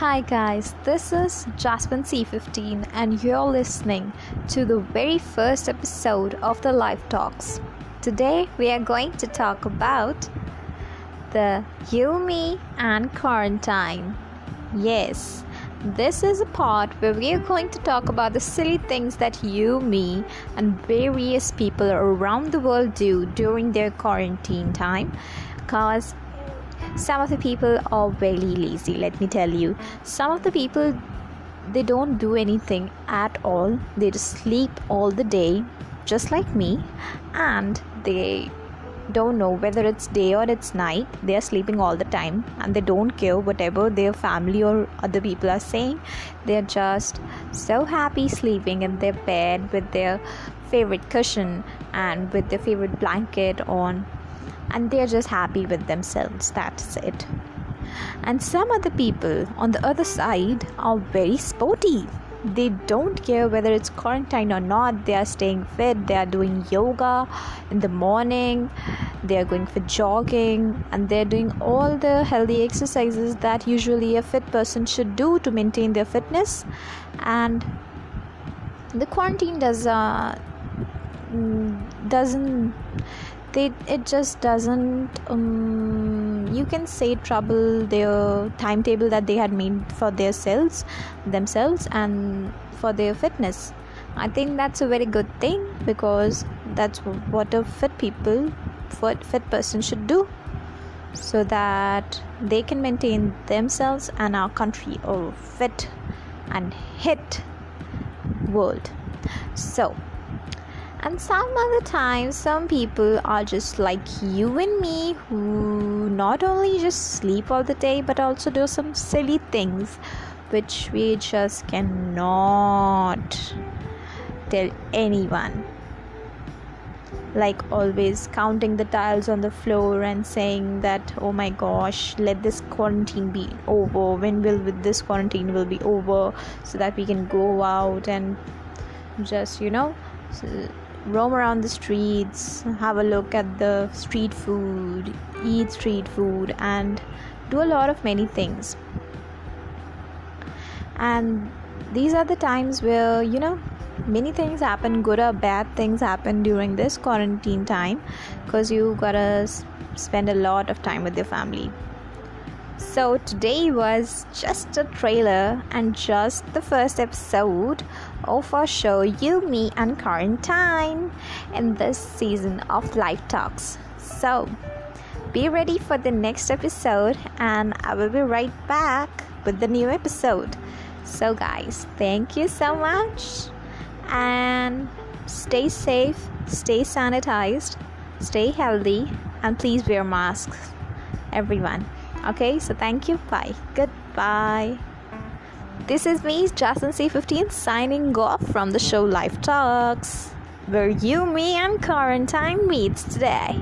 Hi guys, this is Jasmine C15 and you're listening to the very first episode of the Life Talks. Today we are going to talk about the you, me, and quarantine. Yes, this is a part where we are going to talk about the silly things that you, me, and various people around the world do during their quarantine time. Because some of the people are very lazy let me tell you. Some of the people they don't do anything at all. They just sleep all the day just like me. And they don't know whether it's day or it's night. They are sleeping all the time and they don't care whatever their family or other people are saying. They're just so happy sleeping in their bed with their favorite cushion and with their favorite blanket on and they're just happy with themselves. That's it. And some other people on the other side are very sporty. They don't care whether it's quarantine or not. They are staying fit. They are doing yoga in the morning. They are going for jogging and they're doing all the healthy exercises that usually a fit person should do to maintain their fitness. And the quarantine does uh, mm, doesn't they it just doesn't um, you can say trouble their timetable that they had made for their selves themselves and for their fitness. I think that's a very good thing because that's what a fit people what fit person should do so that they can maintain themselves and our country a fit and hit world. So and some other times some people are just like you and me who not only just sleep all the day but also do some silly things which we just cannot tell anyone. Like always counting the tiles on the floor and saying that oh my gosh let this quarantine be over. When will this quarantine will be over? So that we can go out and just you know roam around the streets, have a look at the street food, eat street food, and do a lot of many things. And these are the times where, you know, many things happen, good or bad things happen during this quarantine time because you gotta spend a lot of time with your family. So, today was just a trailer and just the first episode of our show You, Me, and Quarantine in this season of Life Talks. So, be ready for the next episode, and I will be right back with the new episode. So, guys, thank you so much, and stay safe, stay sanitized, stay healthy, and please wear masks, everyone. Okay, so thank you. Bye. Goodbye. This is me, Jason C15, signing off from the show Life Talks, where you, me, and quarantine meets today.